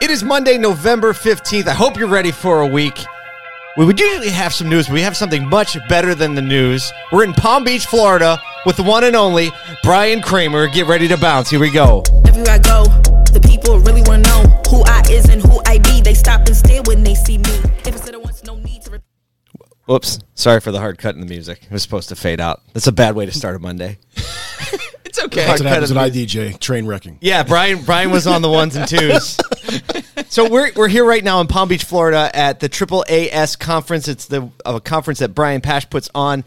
It is Monday, November 15th. I hope you're ready for a week. We would usually have some news, but we have something much better than the news. We're in Palm Beach, Florida with the one and only Brian Kramer. Get ready to bounce. Here we go. Everywhere I go, the people really want to know who I is and who I be. They stop and stare when they see me. If it's once, no need to repeat. Whoops. Sorry for the hard cut in the music. It was supposed to fade out. That's a bad way to start a Monday. It's okay. Hard That's what cut happens of when the I DJ. Train wrecking. Yeah, Brian. Brian was on the ones and twos. so we're we're here right now in Palm Beach, Florida, at the Triple AS conference. It's the a conference that Brian Pasch puts on.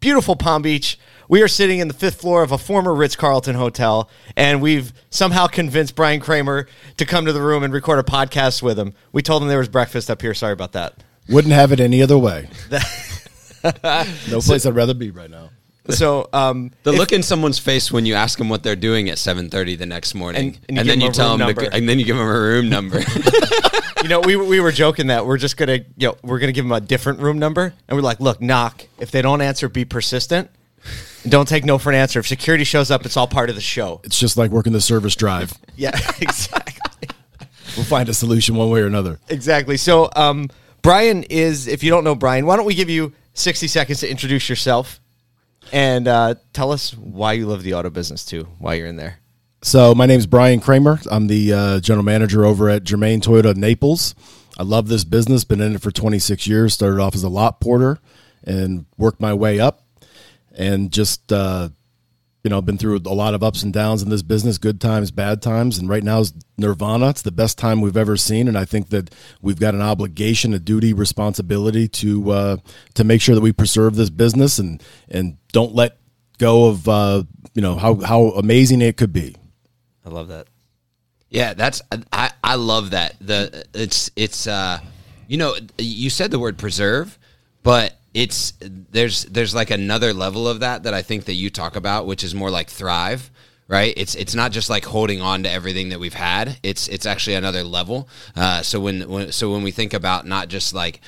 Beautiful Palm Beach. We are sitting in the fifth floor of a former Ritz Carlton hotel, and we've somehow convinced Brian Kramer to come to the room and record a podcast with him. We told him there was breakfast up here. Sorry about that. Wouldn't have it any other way. no place I'd rather be right now. So um, The if- look in someone's face when you ask them what they're doing at 7:30 the next morning, And- and and, you give then you tell them, number. the, and then you give them a room number. you know, we, we were joking that we're just gonna, you know, we're gonna give them a different room number, and we're like, look, knock. If they don't answer, be persistent. And don't take no for an answer. If security shows up, it's all part of the show. It's just like working the service drive. Yeah, exactly, We'll find a solution one way or another. exactly. So, um, Brian is. If you don't know Brian, why don't we give you sixty seconds to introduce yourself and uh, tell us why you love the auto business too, why you're in there. So my name is Brian Kramer. I'm the uh, general manager over at Germain Toyota Naples. I love this business. Been in it for 26 years. Started off as a lot porter and worked my way up, and just uh, you know been through a lot of ups and downs in this business, good times, bad times, and right now is Nirvana. It's the best time we've ever seen, and I think that we've got an obligation, a duty, responsibility to uh, to make sure that we preserve this business and and don't let go of uh, you know how how amazing it could be. I love that. Yeah, that's I, I love that. The it's it's uh you know, you said the word preserve, but it's there's there's like another level of that that I think that you talk about, which is more like thrive, right? It's it's not just like holding on to everything that we've had. It's it's actually another level. Uh, so when, when so when we think about not just like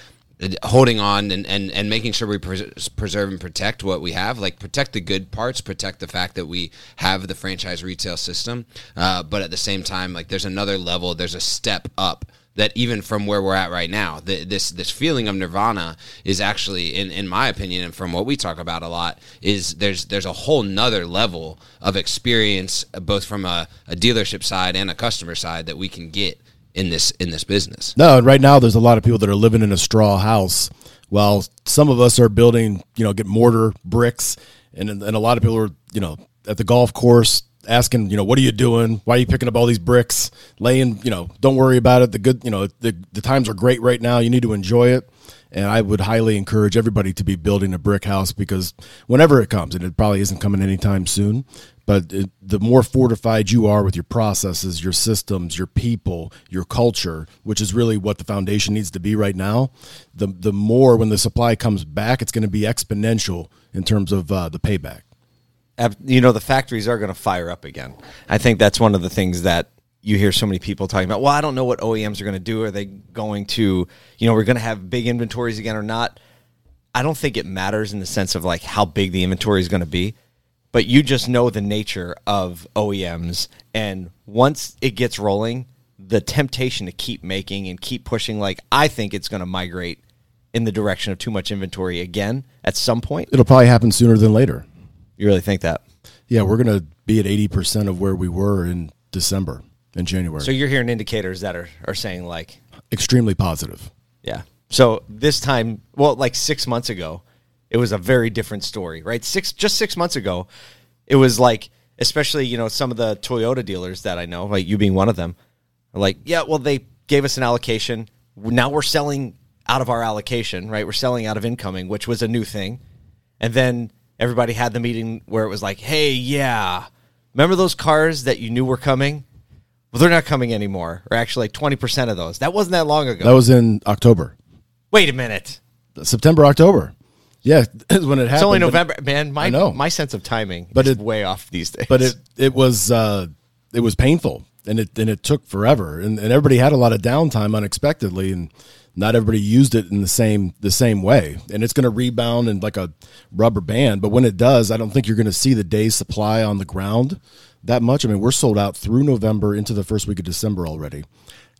holding on and, and, and making sure we pres- preserve and protect what we have like protect the good parts protect the fact that we have the franchise retail system uh, but at the same time like there's another level there's a step up that even from where we're at right now the, this this feeling of nirvana is actually in, in my opinion and from what we talk about a lot is there's there's a whole nother level of experience both from a, a dealership side and a customer side that we can get in this in this business. No, and right now there's a lot of people that are living in a straw house, while some of us are building, you know, get mortar bricks, and and a lot of people are, you know, at the golf course asking, you know, what are you doing? Why are you picking up all these bricks? Laying, you know, don't worry about it. The good, you know, the the times are great right now. You need to enjoy it. And I would highly encourage everybody to be building a brick house because whenever it comes, and it probably isn't coming anytime soon, but it, the more fortified you are with your processes, your systems, your people, your culture, which is really what the foundation needs to be right now, the the more when the supply comes back, it's going to be exponential in terms of uh, the payback. You know the factories are going to fire up again. I think that's one of the things that you hear so many people talking about. Well, I don't know what OEMs are going to do. Are they going to, you know, we're going to have big inventories again or not? I don't think it matters in the sense of like how big the inventory is going to be, but you just know the nature of OEMs, and once it gets rolling, the temptation to keep making and keep pushing. Like I think it's going to migrate in the direction of too much inventory again at some point. It'll probably happen sooner than later. You really think that? Yeah, we're going to be at eighty percent of where we were in December and January. So you're hearing indicators that are, are saying like, extremely positive. yeah. So this time, well, like six months ago, it was a very different story, right? Six just six months ago, it was like, especially you know some of the Toyota dealers that I know, like you being one of them, are like, yeah, well they gave us an allocation. Now we're selling out of our allocation, right? We're selling out of incoming, which was a new thing, and then everybody had the meeting where it was like, hey, yeah, remember those cars that you knew were coming? Well, they're not coming anymore, or actually like twenty percent of those. That wasn't that long ago. That was in October, Wait a minute. September, October. Yeah, is when it happened. It's only November, man. My my sense of timing But is it- way off these days. but it it was uh, it was painful and it and it took forever and, and everybody had a lot of downtime unexpectedly and not everybody used it in the same the same way and it's going to rebound in like a rubber band but when it does i don't think you're going to see the day's supply on the ground that much i mean we're sold out through november into the first week of december already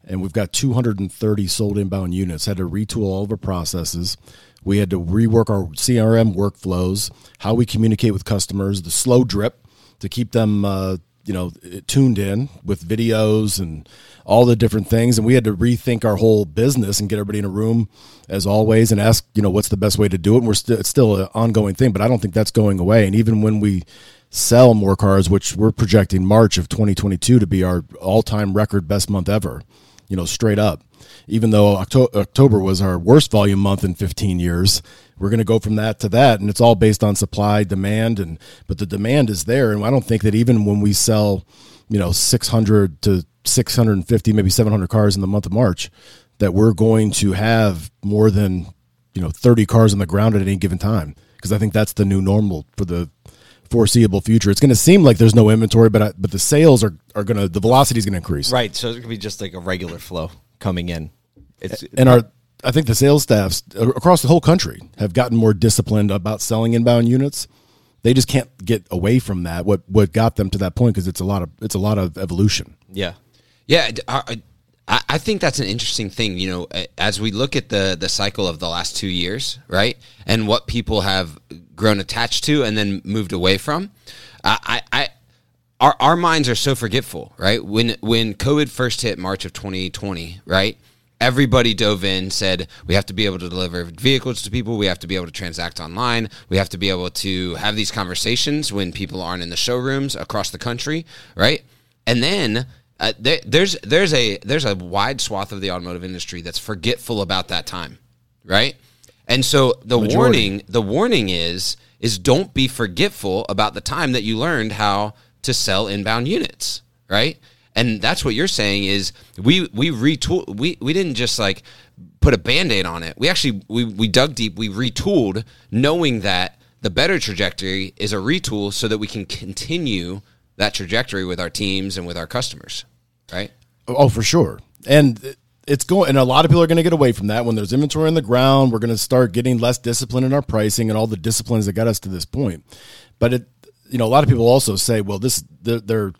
and we've got 230 sold inbound units. Had to retool all of our processes. We had to rework our CRM workflows, how we communicate with customers, the slow drip to keep them, uh, you know, tuned in with videos and all the different things. And we had to rethink our whole business and get everybody in a room as always and ask, you know, what's the best way to do it. And we're still, it's still an ongoing thing, but I don't think that's going away. And even when we sell more cars, which we're projecting March of 2022 to be our all time record best month ever, you know, straight up. Even though Octo- October was our worst volume month in 15 years, we're going to go from that to that, and it's all based on supply, demand, and but the demand is there, and I don't think that even when we sell, you know, 600 to 650, maybe 700 cars in the month of March, that we're going to have more than you know 30 cars on the ground at any given time because I think that's the new normal for the foreseeable future. It's going to seem like there's no inventory, but I, but the sales are are going to the velocity is going to increase. Right. So it's gonna be just like a regular flow coming in. It's And our I think the sales staffs across the whole country have gotten more disciplined about selling inbound units. They just can't get away from that. What what got them to that point because it's a lot of it's a lot of evolution. yeah. Yeah, I I think that's an interesting thing. You know, as we look at the the cycle of the last two years, right, and what people have grown attached to and then moved away from, I, I, I our our minds are so forgetful, right? When when COVID first hit March of 2020, right. Everybody dove in, said we have to be able to deliver vehicles to people. We have to be able to transact online. We have to be able to have these conversations when people aren't in the showrooms across the country, right? And then uh, there, there's there's a there's a wide swath of the automotive industry that's forgetful about that time, right? And so the warning the warning is is don't be forgetful about the time that you learned how to sell inbound units, right? And that's what you're saying is we we retool we we didn't just like put a band-aid on it. We actually we we dug deep, we retooled knowing that the better trajectory is a retool so that we can continue that trajectory with our teams and with our customers, right? Oh, for sure. And it's going, and a lot of people are going to get away from that when there's inventory on the ground. We're going to start getting less discipline in our pricing and all the disciplines that got us to this point. But it, you know, a lot of people also say, well, this they're, they're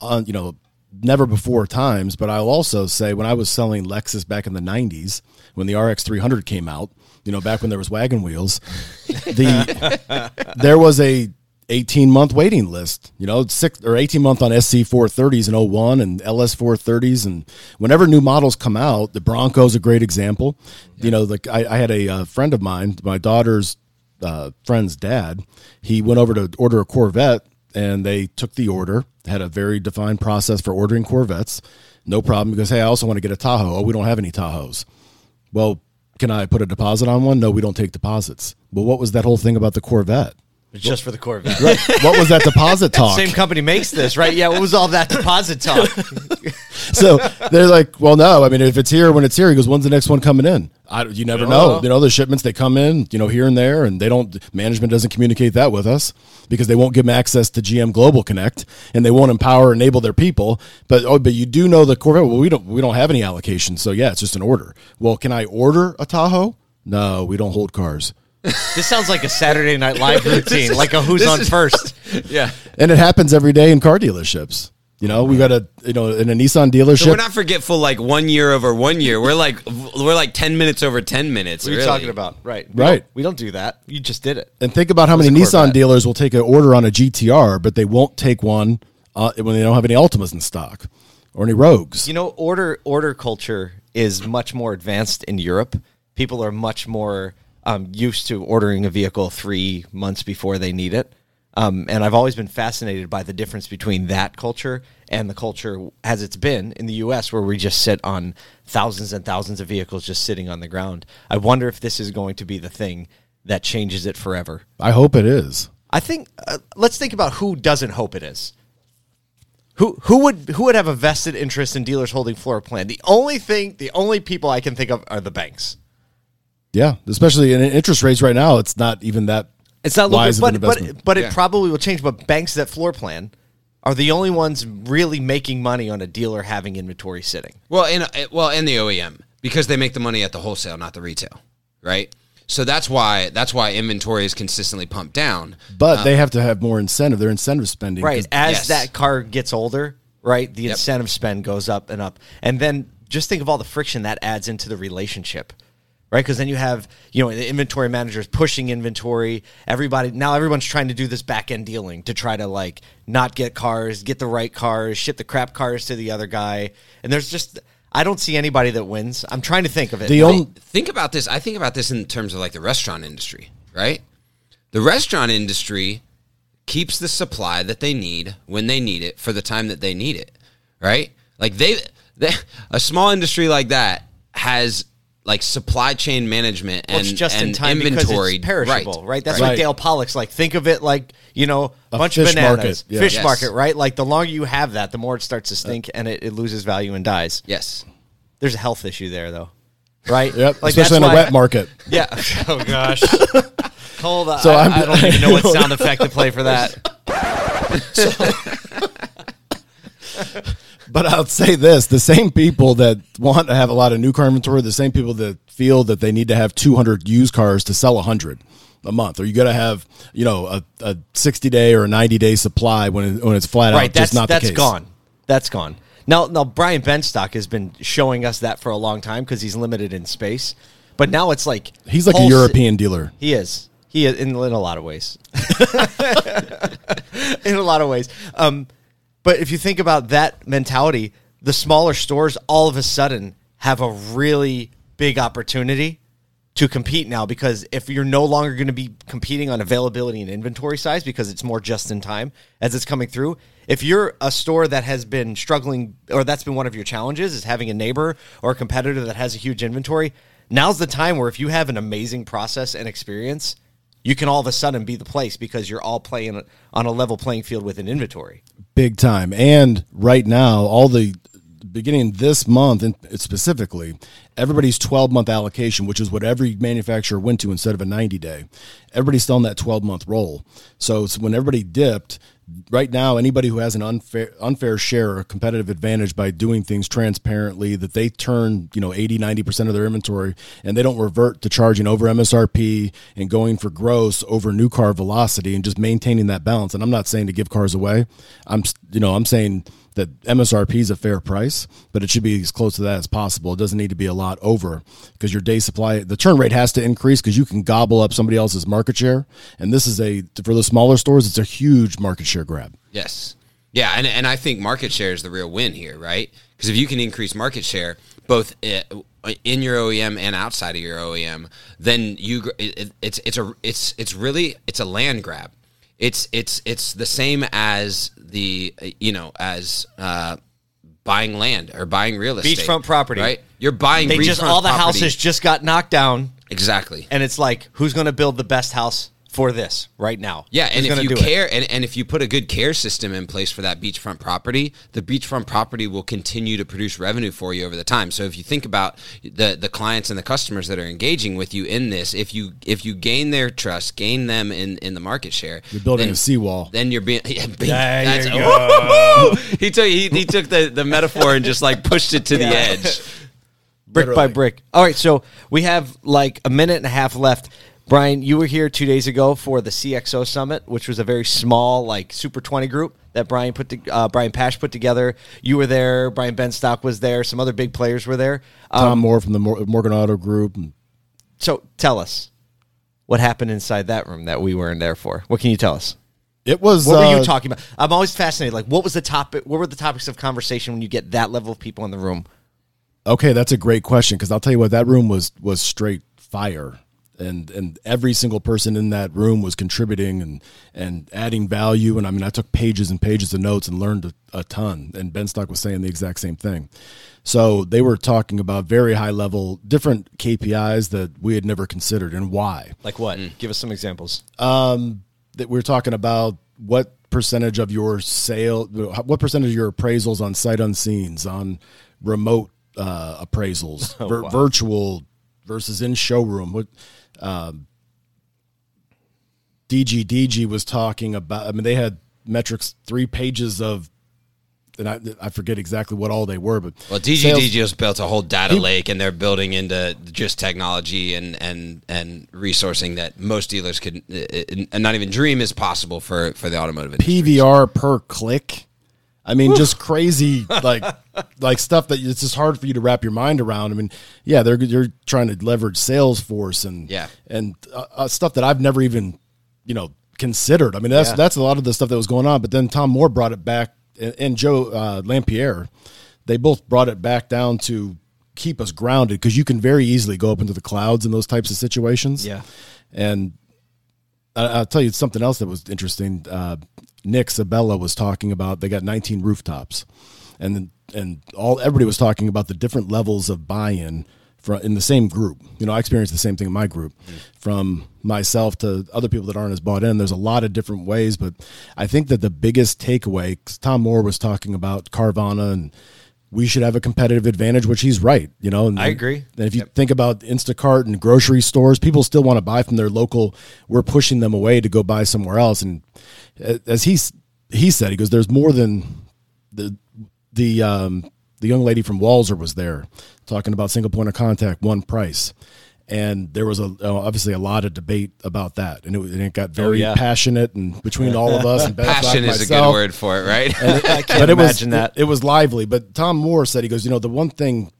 on, you know, never before times. But I'll also say when I was selling Lexus back in the '90s, when the RX 300 came out, you know, back when there was wagon wheels, the there was a 18 month waiting list, you know, six or 18 month on SC 430s in 01 and LS 430s. And whenever new models come out, the Bronco's a great example. You know, like I, I had a uh, friend of mine, my daughter's uh, friend's dad, he went over to order a Corvette and they took the order, had a very defined process for ordering Corvettes. No problem because, hey, I also want to get a Tahoe. Oh, we don't have any Tahoes. Well, can I put a deposit on one? No, we don't take deposits. But what was that whole thing about the Corvette? It's just for the Corvette. what was that deposit talk? Same company makes this, right? Yeah. What was all that deposit talk? so they're like, well, no. I mean, if it's here when it's here, he goes, when's the next one coming in? I, you never oh. know. You know, the shipments they come in, you know, here and there, and they don't. Management doesn't communicate that with us because they won't give them access to GM Global Connect, and they won't empower, enable their people. But oh, but you do know the Corvette. Well, we don't we don't have any allocation, so yeah, it's just an order. Well, can I order a Tahoe? No, we don't hold cars. This sounds like a Saturday Night Live routine, like a Who's on is- First. Yeah. And it happens every day in car dealerships. You know, we got a you know in a Nissan dealership. So we're not forgetful like one year over one year. We're like we're like ten minutes over ten minutes. What are you really. talking about? Right. We Right. don't- We don't do that. You just did it. And think about how many Nissan Corvette? dealers will take an order on a GTR, but they won't take one uh, when they don't have any Altimas in stock or any Rogues. You know, order order culture is much more advanced in Europe. People are much more um, used to ordering a vehicle three months before they need it. Um, and I've always been fascinated by the difference between that culture and the culture as it's been in the U.S., where we just sit on thousands and thousands of vehicles just sitting on the ground. I wonder if this is going to be the thing that changes it forever. I hope it is. I think uh, let's think about who doesn't hope it is. Who who would who would have a vested interest in dealers holding floor plan? The only thing, the only people I can think of are the banks. Yeah, especially in interest rates right now, it's not even that. It's not wise but but but it Yeah. probably will change. But banks that floor plan are the only ones really making money on a dealer having inventory sitting. Well, in uh, well, and the OEM because they make the money at the wholesale, not the retail, right? So that's why that's why inventory is consistently pumped down. But uh, they have to have more incentive. Their incentive spending, right? As Yes. that car gets older, right, the Yep. incentive spend goes up and up. And then just think of all the friction that adds into the relationship. Right, because then you have you know the inventory managers pushing inventory. Everybody now everyone's trying to do this back end dealing to try to like not get cars, get the right cars, ship the crap cars to the other guy. And there's just I don't see anybody that wins. I'm trying to think of it. The only think about this. I think about this in terms of like the restaurant industry, right? The restaurant industry keeps the supply that they need when they need it for the time that they need it, right? Like they, they a small industry like that has like supply chain management and, it's just and in time inventory because it's perishable, right? That's Right. what Dale Pollock's like. Think of it like you know a A bunch of fish bananas, market, yeah. fish Yes. market, right? Like the longer you have that, the more it starts to stink and it, it loses value and dies. Yes. There's a health issue there, though, right? Yep, Like, especially in a wet market. Yeah. Oh, oh gosh. Hold on. So I, I'm- I don't even know what sound effect to play for that. But I'll say this: the same people that want to have a lot of new car inventory, the same people that feel that they need to have 200 used cars to sell 100 a month, or you got to have, you know, a, a 60 day or a 90 day supply when it, when it's flat right. out That's just not that's the case. gone. That's gone. Now, now Brian Benstock has been showing us that for a long time because he's limited in space. But now it's like He's like a European dealer. He is. He is in, in a lot of ways. in a lot of ways. Um, but if you think about that mentality, the smaller stores all of a sudden have a really big opportunity to compete now because if you're no longer going to be competing on availability and inventory size because it's more just in time as it's coming through if you're a store that has been struggling or that's been one of your challenges is having a neighbor or a competitor that has a huge inventory now's the time where if you have an amazing process and experience you can all of a sudden be the place because you're all playing on a level playing field with an inventory big time. And right now, all the beginning this month and specifically, everybody's 12 month allocation, which is what every manufacturer went to instead of a 90 day. Everybody's still on that 12 month roll. So when everybody dipped, right now, anybody who has an unfair unfair share or competitive advantage by doing things transparently, that they turn, you know, 80, 90% of their inventory and they don't revert to charging over MSRP and going for gross over new car velocity and just maintaining that balance. And I'm not saying to give cars away. I'm, you know, I'm saying that MSRP is a fair price, but it should be as close to that as possible. It doesn't need to be a lot over because your day supply, the turn rate has to increase because you can gobble up somebody else's market share. And this is a, for the smaller stores, it's a huge market share grab. Yes. Yeah, and and I think market share is the real win here, right? Because if you can increase market share both eh, in your OEM and outside of your OEM, then you it, it- it's it's a it's it's really it's a land grab. It's it's it's the same as the you know as uh, buying land or buying real estate, Beachfront property. right? You're buying they just all the property. houses just got knocked down exactly. and it's like who's going to build the best house for this right now Yeah, Who's and if you care, and, and if you put a good care system in place for that beachfront property, the beachfront property will continue to produce revenue for you over the time. So if you think about the the clients and the customers that are engaging with you in this, if you if you gain their trust, gain them in in the market share, You're building then- a seawall. Then you're being. Yeah, bing, There that's- you go. He took he, he took the, the metaphor and just like pushed it to the edge. brick by brick. All right, so we have like a minute and a half left. Brian, you were here two days ago for the CXO summit, which was a very small, like Super Twenty group that Brian put, to, uh, Brian Pasch put together. You were there. Brian Benstock was there. Some other big players were there. Um, Tom Moore from the Mor- Morgan Auto Group. so tell us what happened inside that room that we weren't there for. What can you tell us? It was. What were uh, you talking about? I'm always fascinated. Like, what was the topic? What were the topics of conversation when you get that level of people in the room? Okay, that's a great question because I'll tell you what that room was was straight fire, and and every single person in that room was contributing and and adding value. And I mean, I took pages and pages of notes and learned a, a ton. And Benstock was saying the exact same thing. So they were talking about very high level different KPIs that we had never considered and why. Like what? Give us some examples. That we're talking about what percentage of your sale, what percentage of your appraisals on sight unseens on remote uh, appraisals, vir- virtual versus in showroom. What um, DGDG was talking about. I mean, they had metrics, three pages of, and I, I forget exactly what all they were, but Well, DGD sales- just built a whole data He- lake, and they're building into just technology and and and resourcing that most dealers could uh, uh, not even dream is possible for for the automotive industry. PVR per click. I mean, just crazy like like stuff that it's just hard for you to wrap your mind around. I mean, yeah, they're you're trying to leverage Salesforce and Yeah. and uh, uh, stuff that I've never even you know considered. I mean, that's Yeah. that's a lot of the stuff that was going on. But then Tom Moore brought it back, and, and Joe uh, Lampierre, they both brought it back down to keep us grounded because you can very easily go up into the clouds in those types of situations. Yeah. and I- I'll tell you something else that was interesting. Uh, Nick Sabella was talking about they got 19 rooftops, and and all everybody was talking about the different levels of buy-in for in the same group. You know, I experienced the same thing in my group, mm. from myself to other people that aren't as bought in. There's a lot of different ways, but I think that the biggest takeaway, 'cause Tom Moore was talking about Carvana and. We should have a competitive advantage, which he's right. You know, and I agree. and if you think about Instacart and grocery stores, people still want to buy from their local. We're pushing them away to go buy somewhere else. And as he's he said, he goes, "There's more than the the um, the young lady from Walser was there talking about single point of contact, one price." And there was a uh, obviously a lot of debate about that, and it, and it got very yeah. passionate and between all of us and Ben Affleck, Passion is a good word for it, right? I can't but it was imagine that. It, it was lively. But Tom Moore said he goes, you know, the one thing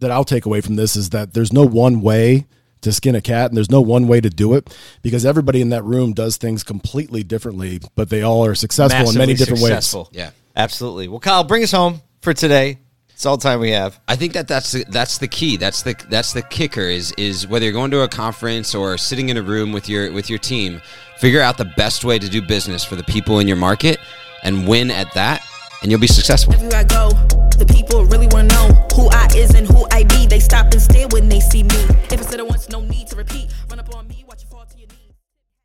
that I'll take away from this is that there's no one way to skin a cat, and there's no one way to do it because everybody in that room does things completely differently, but they all are successful in many different successful. ways. Yeah. absolutely. Well, Kyle, bring us home for today. It's all the time we have. I think that that's the, that's the key. That's the that's the kicker is is whether you're going to a conference or sitting in a room with your with your team, figure out the best way to do business for the people in your market and win at that, and you'll be successful. Everywhere I go, the people really wanna know who I is and who I be. They stop and stare when they see me. If it's said it once, no need to repeat.